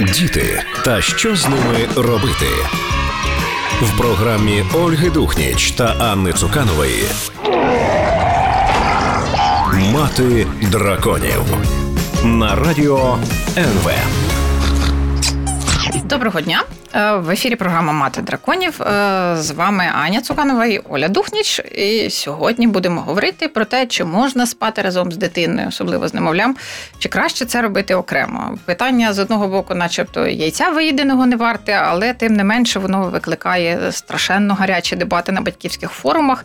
Діти та що з ними робити в програмі Ольги Духніч та Анни Цуканової. Мати драконів на радіо НВ. Доброго дня. Е, В ефірі програма Мати драконів. Е, З вами Аня Цуканова і Оля Духніч. І сьогодні будемо говорити про те, чи можна спати разом з дитиною, особливо з немовлям, чи краще це робити окремо. Питання з одного боку, начебто, яйця виїденого не варте, але тим не менше воно викликає страшенно гарячі дебати на батьківських форумах.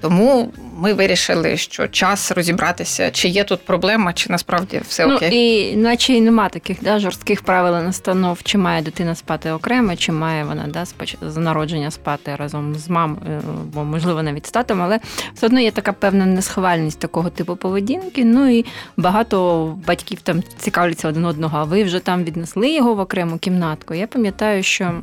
Тому ми вирішили, що час розібратися, чи є тут проблема, чи насправді все Ну окей. і наче і нема таких да, жорстких правил настанов, чи має дитина спати окремо, чи має вона да, з народження спати разом з мамою, бо можливо навіть з татом, але все одно є така певна несхвальність такого типу поведінки. Ну і багато батьків там цікавляться один одного, а ви вже там віднесли його в окрему кімнатку. Я пам'ятаю, що.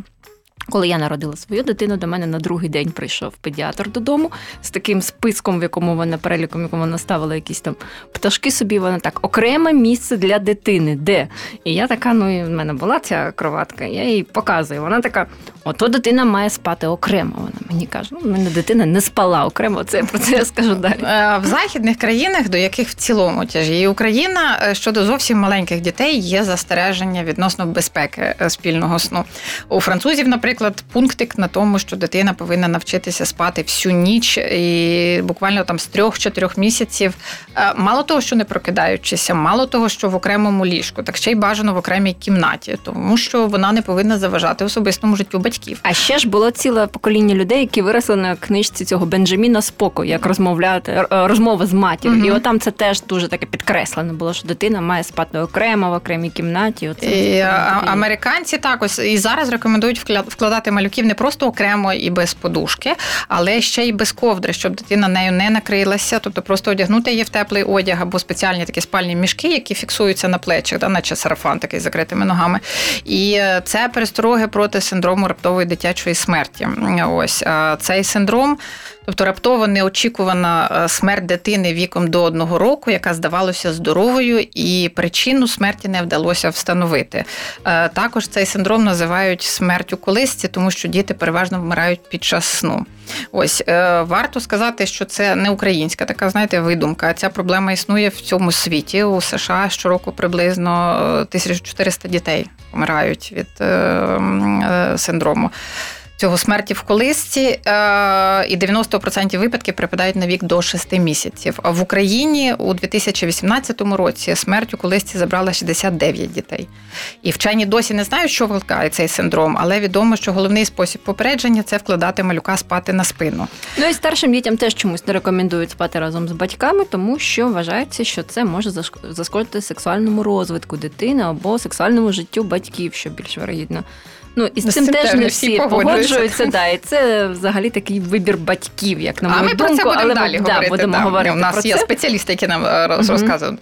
Коли я народила свою дитину, до мене на другий день прийшов педіатр додому з таким списком, в якому вона переліком, якому вона ставила якісь там пташки собі. Вона так окреме місце для дитини. Де? І я така, ну і в мене була ця кроватка, я їй показую. Вона така: ото дитина має спати окремо. Вона мені каже, ну в мене дитина не спала окремо. Це про це я скажу далі. Е, В західних країнах, до яких в цілому тяжіє Україна, е, щодо зовсім маленьких дітей є застереження відносно безпеки е, спільного сну. У французів, наприклад, пунктик на тому, що дитина повинна навчитися спати всю ніч, і буквально там з трьох-чотирьох місяців. Е, Мало того, що не прокидаючися, мало того, що в окремому ліжку, так ще й бажано в окремій кімнаті, тому що вона не повинна заважати особистому життю батьків. А ще ж було ціле покоління людей, які виросли на книжці цього Бенджаміна Споко, як розмовляти е, розмова з матір'ю. Мгм. І отам це теж дуже таке підкреслено було, що дитина має спати окремо в окремій кімнаті. Оце І, американці так ось і зараз рекомендують вкля- вкладати малюків не просто окремо і без подушки, але ще й без ковдри, щоб дитина нею не накрилася, тобто просто одягнути її в теплий одяг або спеціальні такі спальні мішки, які фіксуються на плечах, да, наче сарафан такий з закритими ногами. І е, це перестороги проти синдрому раптової дитячої смерті. Ось цей синдром. Тобто раптово неочікувана е, смерть дитини віком до одного року, яка здавалося здоровою, і причину смерті не вдалося встановити. Е, Також цей синдром називають смертю колисці, тому що діти переважно вмирають під час сну. Ось е, варто сказати, що це не українська така, знаєте, видумка. Ця проблема існує в цьому світі. У США щороку приблизно е, 1400 дітей помирають від синдрому. Цього смерті в колисці, е, і 90% випадків припадають на вік до 6 місяців. А в Україні у 2018 році смерть у колисці забрала 69 дітей. І вчені досі не знають, що викликає цей синдром, але відомо, що головний спосіб попередження це вкладати малюка спати на спину. Ну і старшим дітям теж чомусь не рекомендують спати разом з батьками, тому що вважається, що це може зашкодити сексуальному розвитку дитини або сексуальному життю батьків, що більш вирогідно. Ну і з З цим теж не всі погоджуються. Да, і це взагалі такий вибір батьків, як на а ми думку. про це будемо але далі ми, говорити. будемо да. говорити У нас про є це. спеціалісти, які нам Мгм. розказують.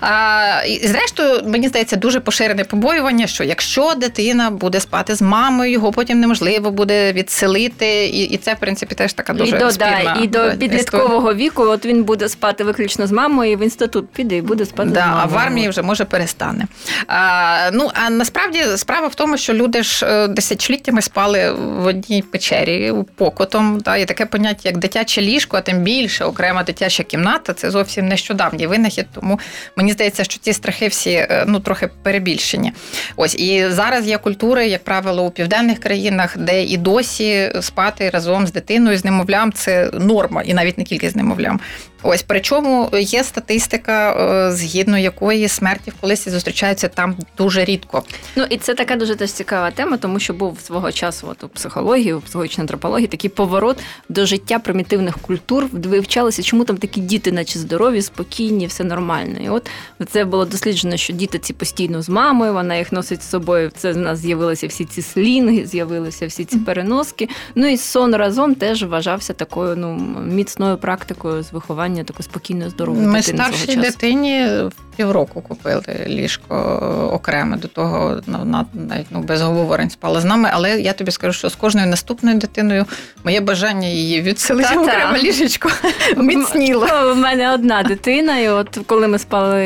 А, і зрештою, мені здається, дуже поширене побоювання, що якщо дитина буде спати з мамою, його потім неможливо буде відселити. І, і це, в принципі, теж така дуже і до, спірна да, і до підліткового віку, от він буде спати виключно з мамою, і в інститут піде і буде спати з мамою. а в армії вже може перестане. А, ну а насправді справа в тому, що люди ж е, десятиліттями спали в одній печері покотом. Да, є таке поняття, як дитяче ліжко, а тим більше окрема дитяча кімната. Це зовсім нещодавній винахід. Тому мені здається, що ці страхи всі е, ну трохи перебільшені. Ось і зараз є культури, як правило, у південних країнах, де і досі спати разом з дитиною, з немовлям це норма, і навіть не тільки з немовлям. Ось причому є статистика, е, згідно якої смерті в колисі зустрічаються там дуже рідко. Ну і це така дуже теж цікава тема, тому що був свого часу от, у психології, у психологічній антропології такий поворот до життя примітивних культур, вивчалося, чому там такі діти, наче здорові, спокійні, все нормально. І от це було досліджено, що діти ці постійно з мамою, вона їх носить з собою. Це в нас з'явилися всі ці слінги, з'явилися всі ці переноски. Ну і сон разом теж вважався такою ну міцною практикою з виховання такої спокійно здорову. Ми старшій часу. дитині півроку купили ліжко окреме до того вона навіть ну, без говорень спала з нами. Але я тобі скажу, що з кожною наступною дитиною моє бажання її відселити в окреме ліжечко міцніло. У мене одна дитина, і от коли ми спали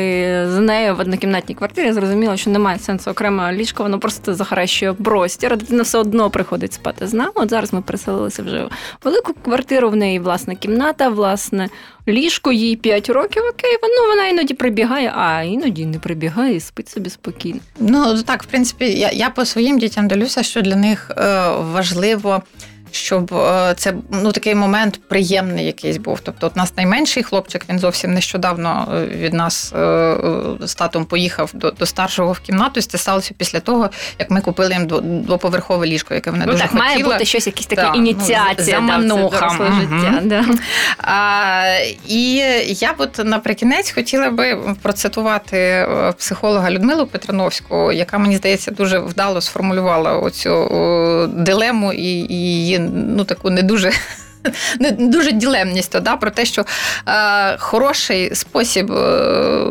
з нею в однокімнатній квартирі, я зрозуміла, що немає сенсу окремо ліжко, воно просто захаращує простір. Дитина все одно приходить спати з нами. От зараз ми переселилися вже в велику квартиру. В неї власна кімната, власне ліжко, їй 5 років. Окей, ну вона іноді прибігає, а іноді не прибігає і спить собі спокійно. Ну так, в принципі, я, я по своїм дітям дивлюся, що для них е, важливо щоб е, це ну такий момент приємний якийсь був. Тобто, от нас найменший хлопчик, він зовсім нещодавно е, від нас е, з татом поїхав до до старшого в кімнату. і Це сталося після того, як ми купили їм двоповерхове ліжко, яке вони ну, дуже так, хотіли. має бути щось, якісь такі да, ініціація ну, да, це угу. життя. Да. А, І я б от наприкінець хотіла би процитувати психолога Людмилу Петрановську, яка мені здається дуже вдало сформулювала оцю дилему і її ну таку не дуже. Не дуже ділемність да, про те, що е, хороший спосіб, е,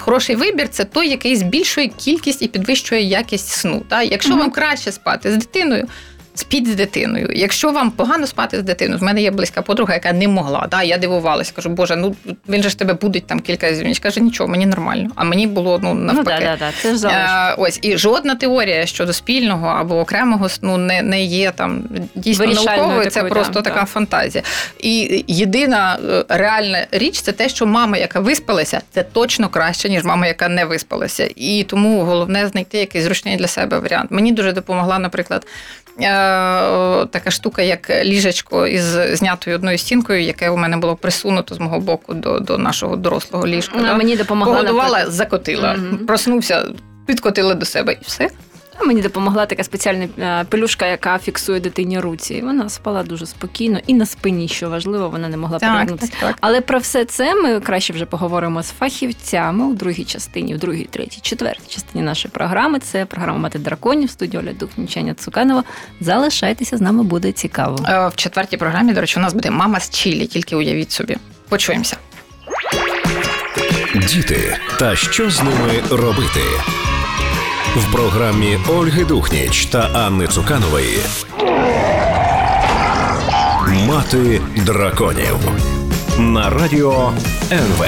хороший вибір це той, який збільшує кількість і підвищує якість сну. Да? Якщо mm-hmm. вам краще спати з дитиною, спіть з дитиною. Якщо вам погано спати з дитиною, в мене є близька подруга, яка не могла. Да, Я дивувалася, кажу, Боже, ну він же ж тебе будить там кілька разів. Каже, нічого, мені нормально. А мені було ну навпаки. Ну, да, да, да. Це а, ось і жодна теорія щодо спільного або окремого сну не не є там дійсно науковою. Це просто да, така фантазія. І єдина е, реальна річ це те, що мама, яка виспалася, це точно краще, ніж мама, яка не виспалася. І тому головне знайти якийсь зручний для себе варіант. Мені дуже допомогла, наприклад. Е, така штука, як ліжечко із знятою одною стінкою, яке у мене було присунуто з мого боку до до нашого дорослого ліжка. Вона Мені допомогла. Погодувала, закотила, угу. проснувся, підкотила до себе і все. Мені допомогла така спеціальна е, пелюшка, яка фіксує дитині руці. Вона спала дуже спокійно і на спині, що важливо, вона не могла перегнутися. Але про все це ми краще вже поговоримо з фахівцями у другій частині, в другій, третій, четвертій частині нашої програми. Це програма Мати драконів, студія Оля Духнічання Цуканова. Залишайтеся з нами, буде цікаво. Е, в четвертій програмі, до речі, у нас буде мама з Чилі, тільки уявіть собі. Почуємося. Діти, та що з ними робити? В програмі Ольги Духніч та Анни Цуканової. Мати драконів на радіо НВ.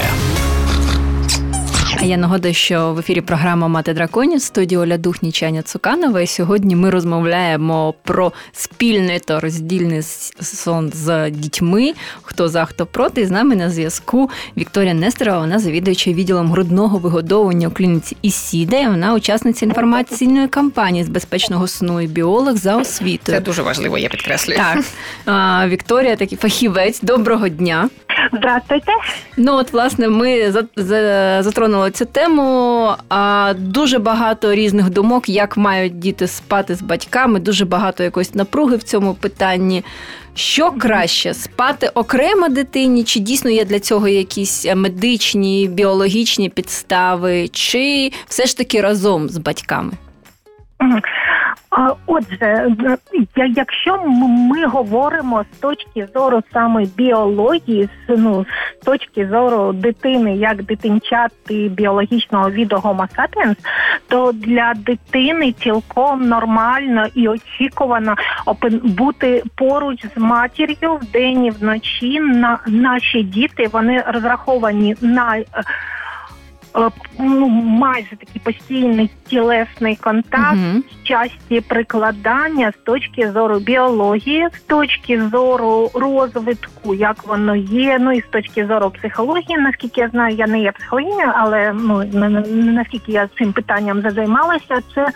Я нагадую, що в ефірі програма Мати драконів студії Оля Духнічаня Цуканова. І сьогодні ми розмовляємо про спільний та роздільний сон з дітьми. Хто за, хто проти. І з нами на зв'язку Вікторія Нестерова, вона завідуюча відділом грудного вигодовування у клініці Ісіда. Вона учасниця інформаційної кампанії з безпечного сну і біолог за освітою. Це дуже важливо, я підкреслюю. Так. Вікторія, такий фахівець. Доброго дня. Здравствуйте. Ну от власне ми затронули цю тему. А дуже багато різних думок, як мають діти спати з батьками. Дуже багато якоїсь напруги в цьому питанні. Що краще спати окремо дитині, чи дійсно є для цього якісь медичні, біологічні підстави, чи все ж таки разом з батьками? Отже, якщо ми говоримо з точки зору саме біології, ну з точки зору дитини, як дитинчати біологічного віду Homo sapiens, то для дитини цілком нормально і очікувано бути поруч з матір'ю в день і вночі. На наші діти вони розраховані на Е, ну, майже такий постійний тілесний контакт, uh часті прикладання з точки зору біології, з точки зору розвитку, як воно є. Ну і з точки зору психології, наскільки я знаю, я не є психологією, але ну наскільки я цим питанням займалася, це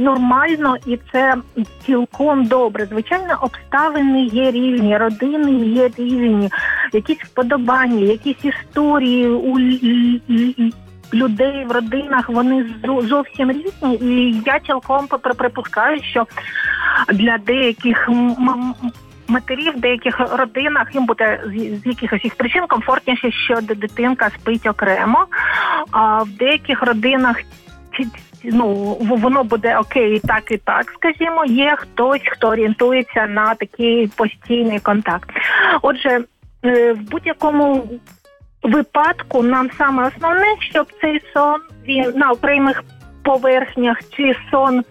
нормально і це цілком добре. Звичайно, обставини є різні, родини є різні, якісь вподобання, якісь історії у людей в родинах вони зовсім різні, і я цілком припускаю, що для деяких матерів в деяких родинах їм буде з якихось їх причин комфортніше, що дитинка спить окремо, а в деяких родинах ну воно буде окей, так і так, скажімо, є хтось, хто орієнтується на такий постійний контакт. Отже, е, в будь-якому випадку нам саме основне, щоб цей сон він на окремих поверхнях чи сон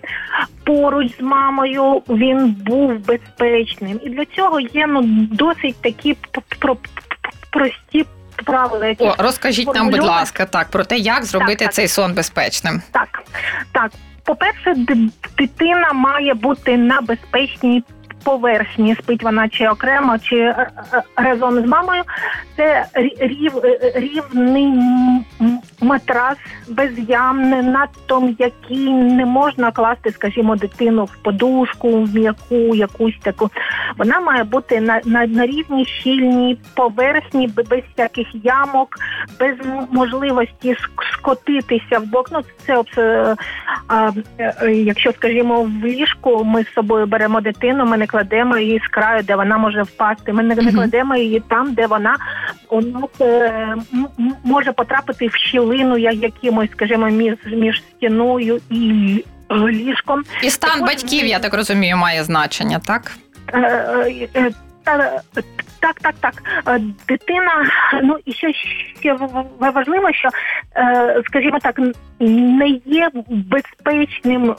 поруч з мамою він був безпечним. І для цього є ну досить такі прості правила. Які О, розкажіть нам, будь ласка, так про те, як зробити так, так. цей сон безпечним. Так, так. По-перше, дитина має бути на безпечній поверхні, спить вона чи окремо, чи е, е, разом з мамою. Це рів, е, рівний матрас без ям, не надто м'який, не можна класти, скажімо, дитину в подушку, в м'яку, якусь таку. Вона має бути на на, на рівній щільній поверхні, без всяких ямок, без можливості скотитися в бок. Ну, це а, якщо, скажімо, в ліжку ми з собою беремо дитину, ми не кладемо її з краю, де вона може впасти. Ми не, не кладемо її там, де вона у нас е, може потрапити в щілину, як якимось, скажімо, між між стіною і ліжком. І стан Також, батьків, я так розумію, має значення, так? Е, е, так, так, так. Дитина, ну і що ще важливо, що, скажімо так, не є безпечним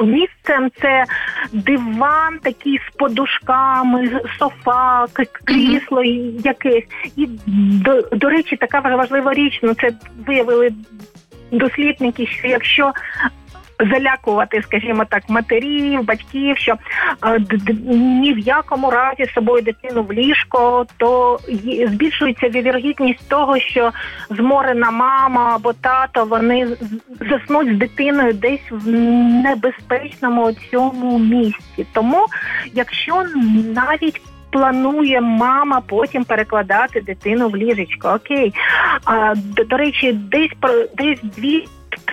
Місцем це диван, такий з подушками, софа, крісло якесь. І до, до речі, така важлива річ. Ну це виявили дослідники, що якщо залякувати, скажімо так, матерів, батьків, що е, ні в якому разі з собою дитину в ліжко, то збільшується вірогідність того, що зморена мама або тато вони заснуть з дитиною десь в небезпечному цьому місці. Тому, якщо навіть Планує мама потім перекладати дитину в ліжечко. Окей, а до, до речі, десь десь дві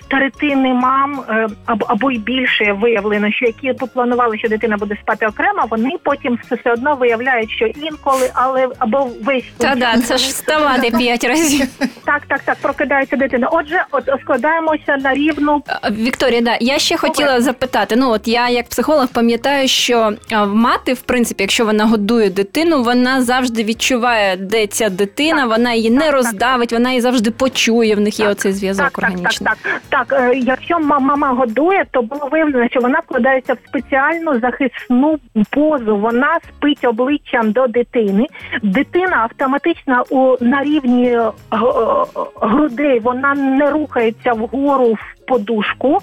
третини мам е, або або й більше виявлено, що які попланували, що дитина буде спати окремо, вони потім все одно виявляють, що інколи, але або весь Та да, це ж вставати п'ять разів. Так, так, так, прокидається дитина. Отже, от складаємося на рівну Вікторія. Да, я ще хотіла запитати. Ну от я як психолог пам'ятаю, що мати, в принципі, якщо вона годує дитину, вона завжди відчуває, де ця дитина, так, вона її не роздавить, вона її завжди почує. В них є оцей зв'язок органічний. Так, так, так. Так, е, якщо мама годує, то було виявлено, що вона вкладається в спеціальну захисну позу. Вона спить обличчям до дитини. Дитина автоматично у на рівні е, е, грудей вона не рухається вгору подушку.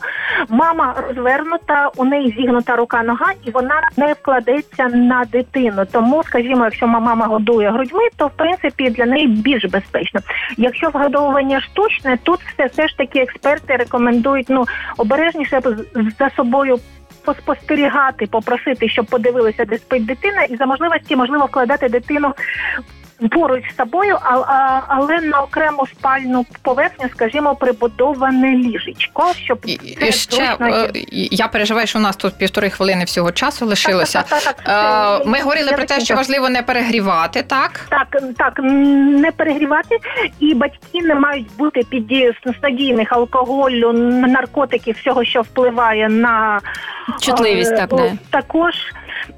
Мама розвернута, у неї зігнута рука нога, і вона не вкладеться на дитину. Тому, скажімо, якщо мама годує грудьми, то в принципі для неї більш безпечно. Якщо вгодовування штучне, тут все все ж таки експерти рекомендують ну обережніше за собою. Поспостерігати, попросити, щоб подивилися, де спить дитина, і за можливості можливо вкладати дитину поруч з собою, а, але на окрему спальну поверхню, скажімо, прибудоване ліжечко, щоб і, і ще е, я переживаю, що у нас тут півтори хвилини всього часу лишилося. Так, так, так, е, Ми говорили про те, що важливо не перегрівати, так? Так, так не перегрівати, і батьки не мають бути під дією алкоголю, наркотиків, всього, що впливає на чутливість, так не також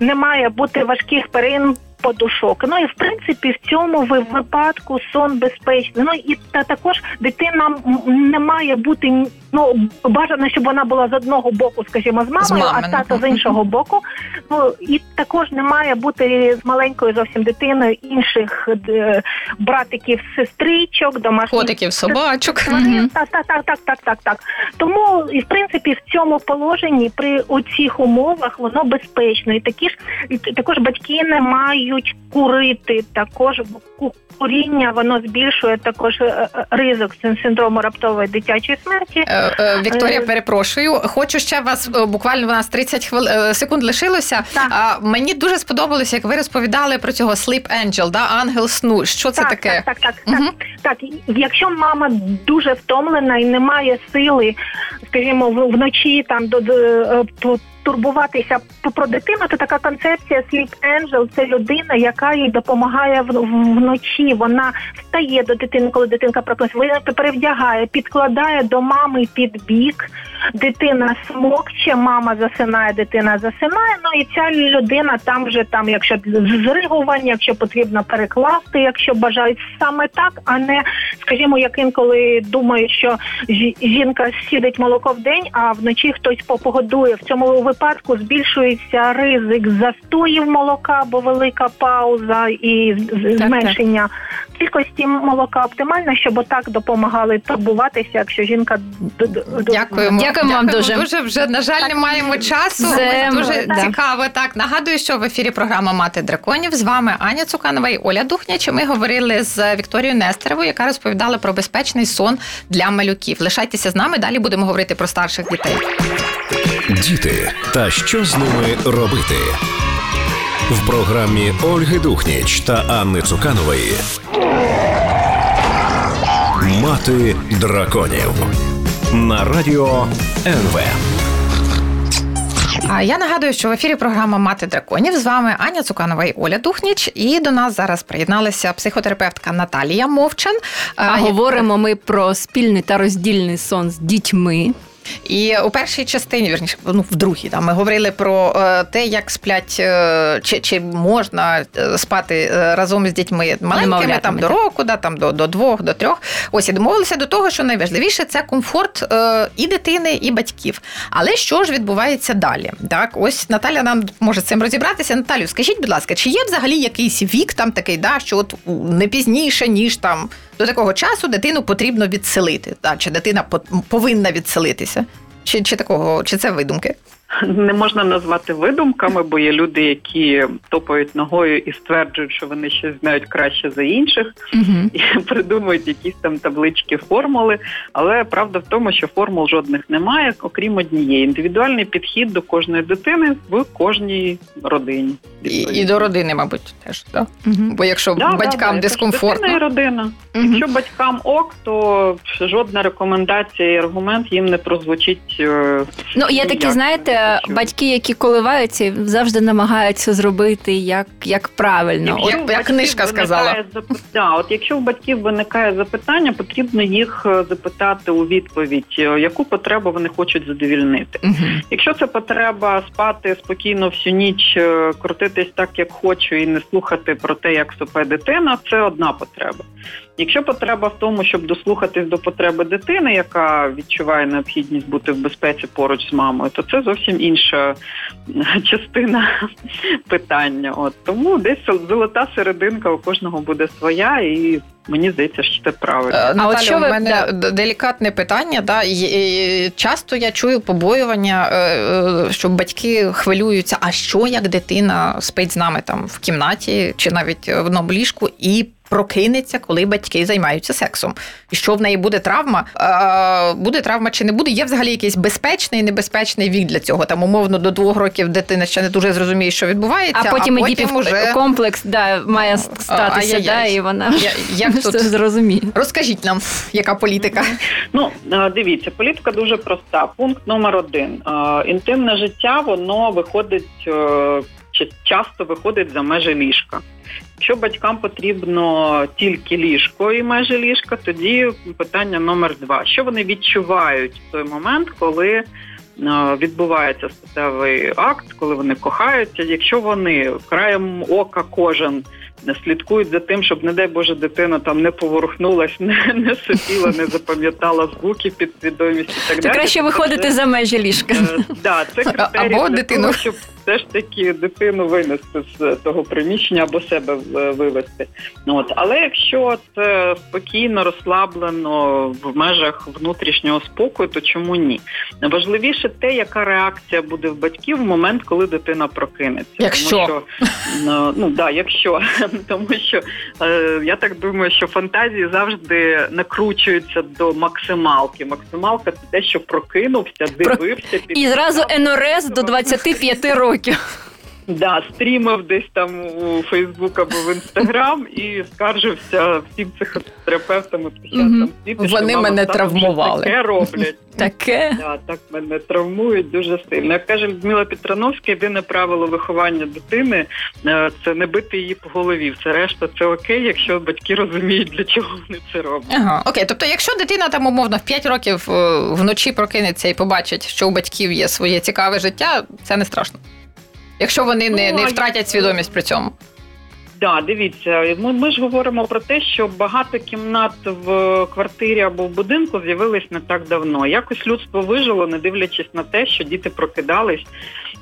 не має бути важких перин подушок. Ну і в принципі в цьому випадку сон безпечний. Ну і та також дитина не має бути ну бажано, щоб вона була з одного боку, скажімо, з мамою, з мамою. а тато з іншого боку. Ну і також не має бути з маленькою зовсім дитиною інших е, братиків, сестричок, домашніх котиків, собачок. Так, так, так, так, так, так, так. Тому і в принципі в цьому положенні при оцих умовах воно безпечно. І такі ж також батьки не мають курити. Також куріння воно збільшує також е, е, ризик синдрому раптової дитячої смерті. Е, Вікторія, перепрошую. Хочу ще вас буквально у нас 30 хвил... секунд лишилося. Так. Мені дуже сподобалося, як ви розповідали про цього Sleep Angel, да, ангел сну. Що це так, таке? Так, так, так, угу. так. Так, якщо мама дуже втомлена і не має сили, скажімо, вночі там до турбуватися про дитину, то така концепція Sleep Angel – це людина, яка їй допомагає вночі. Вона встає до дитини, коли дитинка прокинеться, перевдягає, підкладає до мами під бік. Дитина смокче, мама засинає, дитина засинає. Ну і ця людина там вже там, якщо зригування, якщо потрібно перекласти, якщо бажають саме так, а не скажімо, як інколи думають, що жінка сідить молоко в день, а вночі хтось погодує. В цьому випадку збільшується ризик застоїв молока, бо велика пауза і зменшення кількості молока оптимальна, щоб отак допомагали турбуватися, якщо жінка Дякуємо. Дякуємо вам дуже. Дуже вже на жаль, не маємо часу. Це дуже да. цікаво. Так нагадую, що в ефірі програма Мати драконів з вами Аня Цуканова і Оля Духняч. Ми говорили з Вікторією Нестеровою, яка розповідала про безпечний сон для малюків. Лишайтеся з нами. Далі будемо говорити про старших дітей. Діти та що з ними робити в програмі Ольги Духніч та Анни Цуканової. Мати драконів на радіо НВ. Я нагадую, що в ефірі програма Мати драконів з вами Аня Цуканова і Оля Духніч. І до нас зараз приєдналася психотерапевтка Наталія Мовчан. А Говоримо ми про спільний та роздільний сон з дітьми. І у першій частині, вірніше, ну в другій, там ми говорили про е, те, як сплять, е, чи чи можна е, спати разом з дітьми маленькими, там до року, да, там до до двох, до трьох. Ось і домовилися до того, що найважливіше це комфорт і дитини, і батьків. Але що ж відбувається далі? Так, ось Наталя нам може з цим розібратися. Наталю, скажіть, будь ласка, чи є взагалі якийсь вік там такий, да, що от не пізніше, ніж там до такого часу дитину потрібно відселити, да, чи дитина повинна відселитися? Чи чи такого, чи це видумки? Не можна назвати видумками, бо є люди, які топають ногою і стверджують, що вони щось знають краще за інших, і придумують якісь там таблички, формули. Але правда в тому, що формул жодних немає, окрім однієї. Індивідуальний підхід до кожної дитини в кожній родині. І і до родини, мабуть, теж так? Бо якщо да, батькам да, дискомфортно... Дитина і родина. Якщо батькам ок, то жодна рекомендація і аргумент їм не прозвучить. Е, ну є такі, знаєте батьки, які коливаються, завжди намагаються зробити як як правильно. От, як, як книжка сказала. Да, от якщо у батьків виникає запитання, потрібно їх е, запитати у відповідь, е, яку потребу вони хочуть задовільнити. Угу. Якщо це потреба спати спокійно всю ніч, е, крутитись так, як хочу, і не слухати про те, як сопе дитина, це одна потреба. Якщо потреба в тому, щоб дослухатись до потреби дитини, яка відчуває необхідність бути в безпеці поруч з мамою, то це зовсім інша частина питання. От тому десь золота серединка у кожного буде своя і. Мені здається, що це правильно. Е, Наталя, у мене да. делікатне питання. Да, і Часто я чую побоювання, е, е, що батьки хвилюються, а що як дитина спить з нами там в кімнаті чи навіть в одному ліжку і прокинеться, коли батьки займаються сексом. І що в неї буде травма? А, Буде травма чи не буде? Є взагалі якийсь безпечний і небезпечний вік для цього. Там умовно до двох років дитина ще не дуже зрозуміє, що відбувається. А потім, а потім уже... комплекс да, має статися, да, і вона як тут зрозуміє. Розкажіть нам, яка політика? Ну дивіться, політика дуже проста. Пункт номер один: інтимне життя, воно виходить е, часто виходить за межі ліжка. Якщо батькам потрібно тільки ліжко і межі ліжка, тоді питання номер два: що вони відчувають в той момент, коли е, відбувається статевий акт, коли вони кохаються. Якщо вони краєм ока кожен слідкують за тим, щоб, не дай Боже, дитина там не поворухнулась, не не сиділа, не запам'ятала звуки під свідомість і так далі. Краще виходити за межі ліжка. Е, да, це критерій Або дитину. Того, щоб все ж таки дитину винести з того приміщення або себе вивести. От. Але якщо це спокійно, розслаблено в межах внутрішнього спокою, то чому ні? Найважливіше те, яка реакція буде в батьків в момент, коли дитина прокинеться. Якщо Тому що, ну, ну да, якщо тому що е, я так думаю, що фантазії завжди накручуються до максималки. Максималка це те, що прокинувся, дивився під і зразу НРС до 25 років. Да, стрімив десь там у Фейсбук або в Інстаграм і скаржився всім психотерапевтам і психіатрам світу. Вони що мене травмували. Таке роблять. Таке. Да, так мене травмують дуже сильно. Як каже Людмила Петрановська, єдине правило виховання дитини е, це не бити її по голові. Все решта це окей, якщо батьки розуміють, для чого вони це роблять. Ага, окей. Тобто, якщо дитина там умовно в 5 років е, вночі прокинеться і побачить, що у батьків є своє цікаве життя, це не страшно. Якщо вони Ну, не не втратять свідомість при цьому. Да, дивіться, ми, ми ж говоримо про те, що багато кімнат в квартирі або в будинку з'явились не так давно. Якось людство вижило, не дивлячись на те, що діти прокидались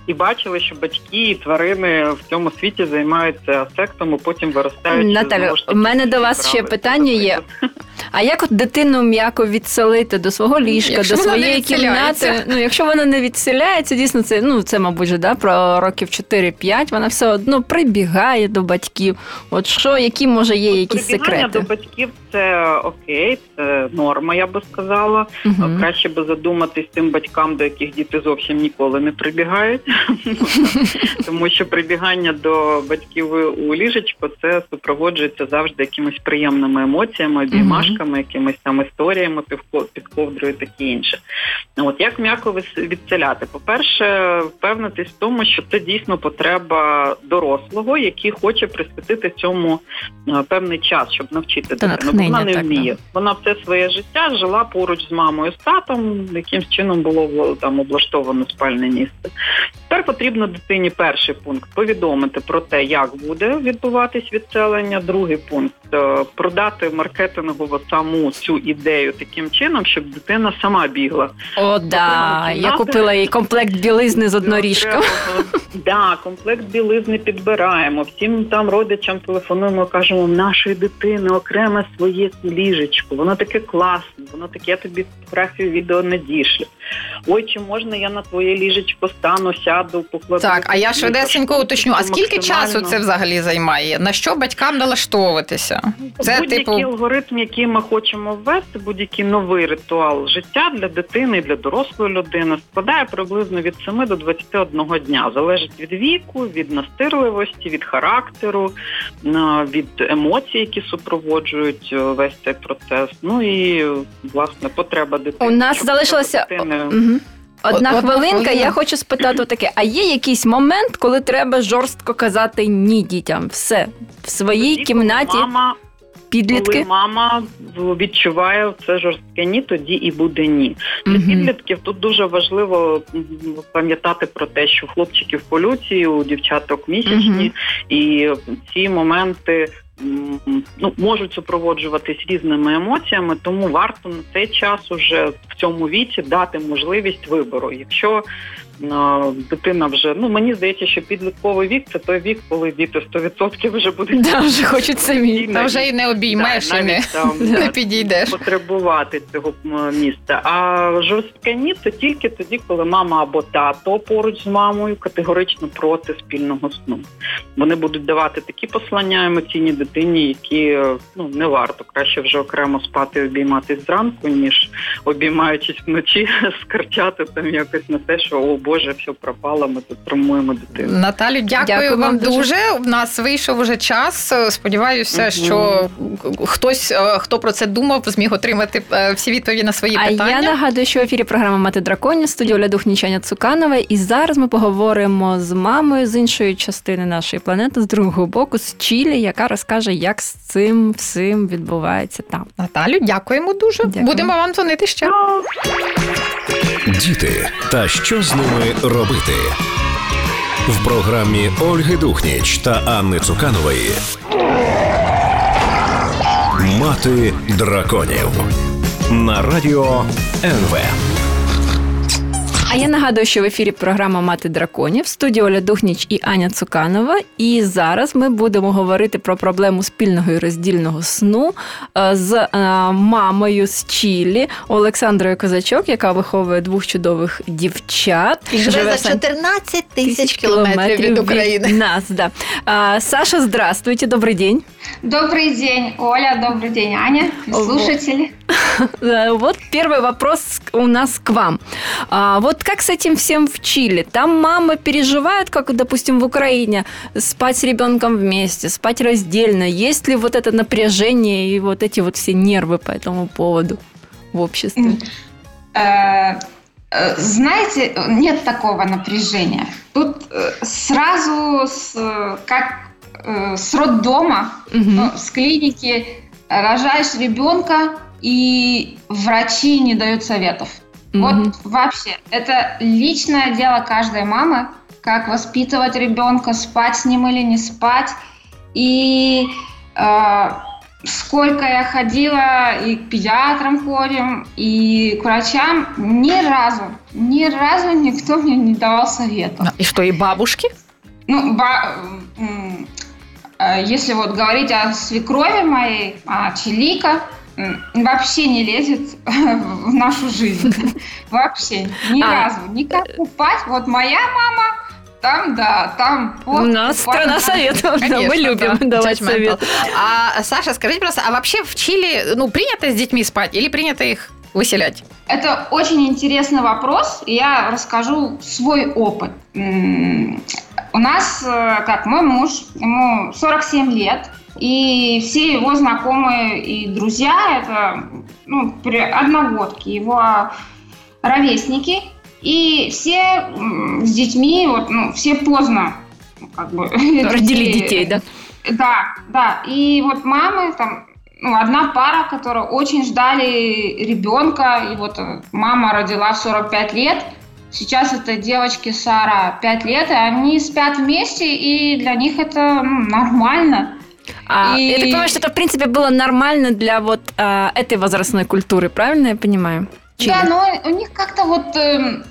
і бачили, що батьки і тварини в цьому світі займаються сексом, і потім виростають. Таки, у мене до вас ще питання є. А як от дитину м'яко відселити до свого ліжка, Якщо до своєї кімнати? Ну, якщо вона не відселяється, дійсно це ну це, мабуть, же, да, про років 4-5, вона все одно прибігає до батьків. От що, які може є якісь Прибігання секрети? до батьків це окей, це норма, я би сказала. Мгм. Краще би задуматись тим батькам, до яких діти зовсім ніколи не прибігають, тому що прибігання до батьків у ліжечко це супроводжується завжди якимись приємними емоціями, обіймашками, якимись там історіями під ковдрою, таке інше. От як м'яко відселяти? По-перше, впевнитись в тому, що це дійсно потреба дорослого, який хоче присвятити цьому е, певний час, щоб навчити дитину. Вона не так, вміє. Вона все своє життя жила поруч з мамою з татом, якимсь чином було там облаштовано спальне місце. Тепер потрібно дитині перший пункт повідомити про те, як буде відбуватись відселення. Другий пункт е, продати маркетингово саму цю ідею таким чином, щоб дитина сама бігла. О, да. Я купила їй комплект білизни з одноріжком. Да, комплект білизни підбираємо. Всім там родичам телефонуємо, кажемо, в нашої дитини окреме своє ліжечко. Воно таке класне, воно таке, я тобі фотографію відео не дішлю. Ой, чи можна я на твоє ліжечко стану, сяду, покладу. Так, а я швидесенько уточню, а скільки Максимально. часу це взагалі займає? На що батькам налаштовуватися? Це будь-який типу алгоритм, який ми хочемо ввести, будь-який новий ритуал життя для дитини і для дорослої людини складає приблизно від 7 до 21 дня. Залежить від віку, від настирливості, від характеру, від емоцій, які супроводжують е, весь цей процес. Ну і власне потреба дитини. У нас залишилося дитини- Мгм. Одна Одна хвилинка, хвилина. я хочу спитати таке: а є якийсь момент, коли треба жорстко казати ні дітям? Все в своїй Тоді, коли кімнаті мама підлітки. Коли мама відчуває це жорстке ні, тоді і буде ні. Для Мгм. підлітків тут дуже важливо пам'ятати про те, що у хлопчиків полюції, у дівчаток місячні, Мгм. і ці моменти. Ну, можуть супроводжуватись різними емоціями, тому варто на цей час уже в цьому віці дати можливість вибору. Якщо дитина вже ну мені здається, що підлітковий вік це той вік, коли діти 100% вже будуть Да, вже хочуть самі. та вже і не обіймеш, Да, і не, там, не підійдеш. потребувати цього місця. А жорстке ні це тільки тоді, коли мама або тато поруч з мамою категорично проти спільного сну. Вони будуть давати такі послання емоційній дитині, які ну не варто краще вже окремо спати і обійматись зранку, ніж обіймаючись вночі, скарчати там якось на те, що о Боже, все пропало, ми тут травмуємо дитину. Наталю, дякую, Дякую вам вам дуже. дуже. У нас вийшов уже час. Сподіваюся, Мгм. що хтось, е, хто про це думав, зміг отримати е, всі відповіді на свої А питання. я нагадую, що в ефірі програма Мати драконів, студія Оля Духнічаня Цуканова. І зараз ми поговоримо з мамою з іншої частини нашої планети, з другого боку, з Чилі, яка розкаже, як з цим всім відбувається там. Наталю, дякуємо дуже. Дякую. Будемо вам дзвонити ще. Діти та що з ними робити? В програмі Ольги Духніч та Анни Цуканової Мати драконів на радіо НВ. А я нагадую, що в ефірі програма Мати драконів, в студії Оля Духніч і Аня Цуканова. І зараз ми будемо говорити про проблему спільного і роздільного сну е, з е, мамою з Чилі Олександрою Козачок, яка виховує двох чудових дівчат. І живе Живе за в 14 тисяч кілометрів від України. нас. Да. А, Саша, здравствуйте, добрий день. Добрый день, Оля, добрый день, Аня, слушатели. Вот первый вопрос у нас к вам. А, вот как с этим всем в Чили? Там мамы переживают, как, допустим, в Украине, спать с ребенком вместе, спать раздельно. Есть ли вот это напряжение и вот эти вот все нервы по этому поводу в обществе? Э, э, знаете, нет такого напряжения. Тут э, сразу, как с роддома, угу. с клиники рожаешь ребенка, и врачи не дают советов. Угу. Вот вообще, это личное дело каждой мамы, как воспитывать ребенка, спать с ним или не спать. И э, сколько я ходила и к педиатрам ходим, и к врачам, ни разу, ни разу никто мне не давал совета. И что, и бабушки? Ну, ба- э, если вот говорить о свекрови моей, о Челика, вообще не лезет в нашу жизнь. Вообще, ни а. разу. Никак купать. Вот моя мама там, да, там... Вот, У нас страна советов, да, мы любим да. давать совет. А, Саша, скажите, просто, а вообще в Чили, ну, принято с детьми спать или принято их выселять? Это очень интересный вопрос, я расскажу свой опыт. У нас, э, как мой муж, ему 47 лет, и все его знакомые и друзья это ну, одногодки, его ровесники. И все с детьми, вот, ну, все поздно как бы, родили детей, да? Да, да. И вот мамы там, ну, одна пара, которая очень ждали ребенка, и вот мама родила в 45 лет, Сейчас это девочки Сара 5 лет, и они спят вместе, и для них это ну, нормально. А, и... Я так понимаю, что это, в принципе, было нормально для вот а, этой возрастной культуры, правильно я понимаю? Чили? Да, но у них как-то вот... Э,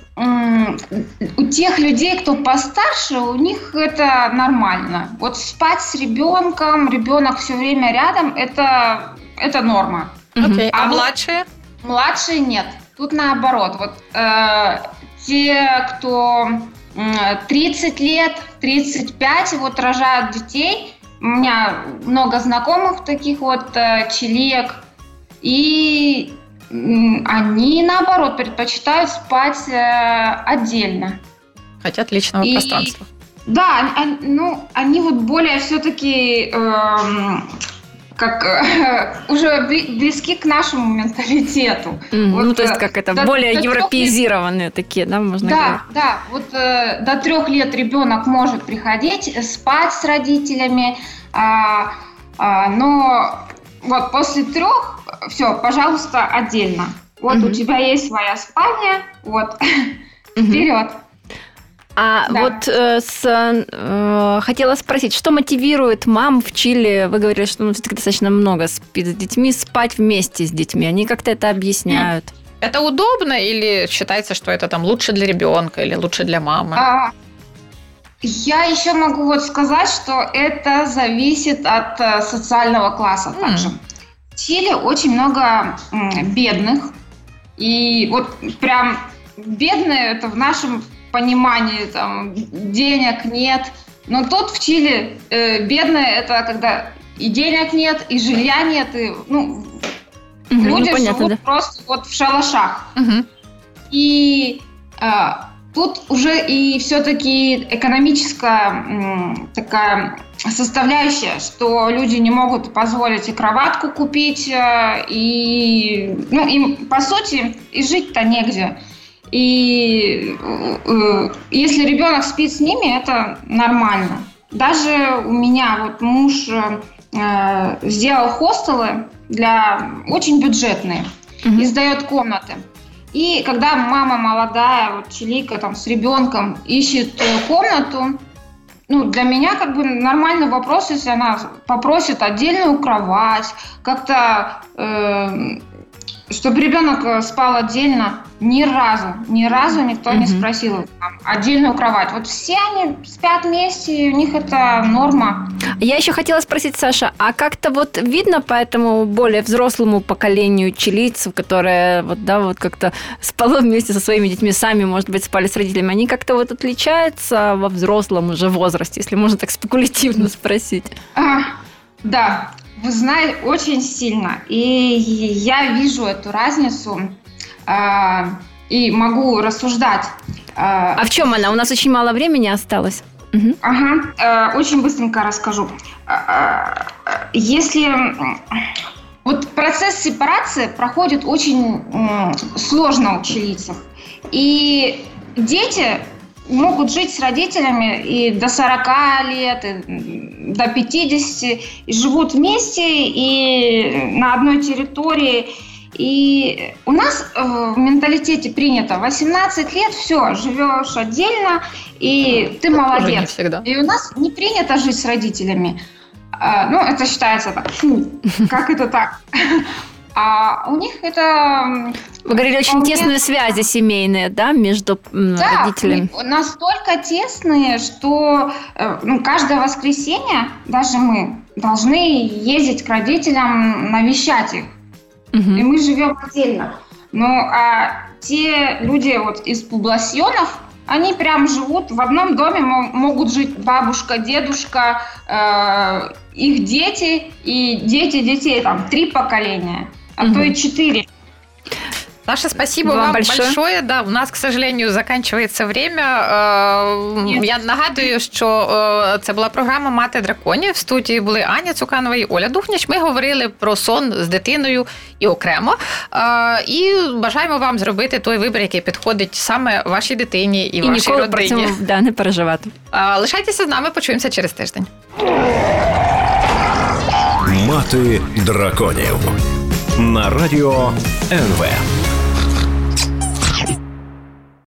у тех людей, кто постарше, у них это нормально. Вот спать с ребенком, ребенок все время рядом, это, это норма. Okay. А, а младшие? Младшие нет. Тут наоборот. Вот э, те, кто 30 лет, 35, вот рожают детей, у меня много знакомых таких вот э, чилек, и они, наоборот, предпочитают спать э, отдельно. Хотят личного и, пространства. Да, ну, они вот более все-таки э, эм, как э, уже близки к нашему менталитету. Mm, вот, ну, то есть, как это, до, более до европеизированные лет... такие, да, можно да, говорить? Да, вот э, до трех лет ребенок может приходить, спать с родителями, а, а, но вот после трех, все, пожалуйста, отдельно. Вот mm-hmm. у тебя есть своя спальня, вот, mm-hmm. вперед. А да. вот э, с, э, хотела спросить, что мотивирует мам в Чили? Вы говорили, что ну, все-таки достаточно много спит с детьми, спать вместе с детьми. Они как-то это объясняют. Это удобно или считается, что это там лучше для ребенка или лучше для мамы? А, я еще могу вот сказать, что это зависит от э, социального класса mm. также. В Чили очень много бедных. И вот прям бедные это в нашем понимании там денег нет. Но тут в Чили э, бедные это когда и денег нет, и жилья нет, и ну, угу, люди ну, понятно, живут да. просто вот в шалашах. Угу. И э, тут уже и все-таки экономическая такая составляющая, что люди не могут позволить и кроватку купить, э, и ну, им по сути и жить-то негде. И э, если ребенок спит с ними, это нормально. Даже у меня вот муж э, сделал хостелы для очень бюджетные угу. и сдает комнаты. И когда мама молодая, вот Чилика там с ребенком ищет э, комнату, ну, для меня как бы нормальный вопрос, если она попросит отдельную кровать, как-то, э, чтобы ребенок э, спал отдельно. Ни разу, ни разу никто mm-hmm. не спросил там, отдельную кровать. Вот все они спят вместе, и у них это норма. Я еще хотела спросить, Саша, а как-то вот видно по этому более взрослому поколению чилийцев, которые вот, да, вот как-то спало вместе со своими детьми, сами, может быть, спали с родителями, они как-то вот отличаются во взрослом уже возрасте, если можно так спекулятивно спросить? А, Да, вы знаете, очень сильно. И я вижу эту разницу э, и могу рассуждать. Э, а в чем она? У нас очень мало времени осталось. Угу. Ага, э, очень быстренько расскажу. Если вот процесс сепарации проходит очень сложно у чилийцев. И дети могут жить с родителями и до 40 лет, и до 50, и живут вместе и на одной территории. И у нас э, в менталитете принято 18 лет, все, живешь отдельно, и ты молодец. всегда. И у нас не принято жить с родителями. Э, ну, это считается так, фу, как это так? А у них это... Вы говорили, очень тесные связи семейные, да, между да, родителями? настолько тесные, что э, ну, каждое воскресенье даже мы должны ездить к родителям, навещать их. Угу. И мы живем отдельно. Ну, а те люди вот из публасьонов, они прям живут в одном доме, могут жить бабушка, дедушка, э, их дети и дети детей, там, три поколения а угу. то и четыре. Саша, спасибо вам, вам большое. большое. Да, у нас, к сожалению, заканчивается время. Yes. Я нагадую, що це була програма Мати драконів. В студії були Аня Цуканова і Оля Духняч. Ми говорили про сон з дитиною і окремо. І бажаємо вам зробити той вибір, який підходить саме вашій дитині і, і вашій ніколи родині. Про цьому, да, не переживати. Лишайтеся з нами, почуємося через тиждень. Мати драконів на радіо НВ.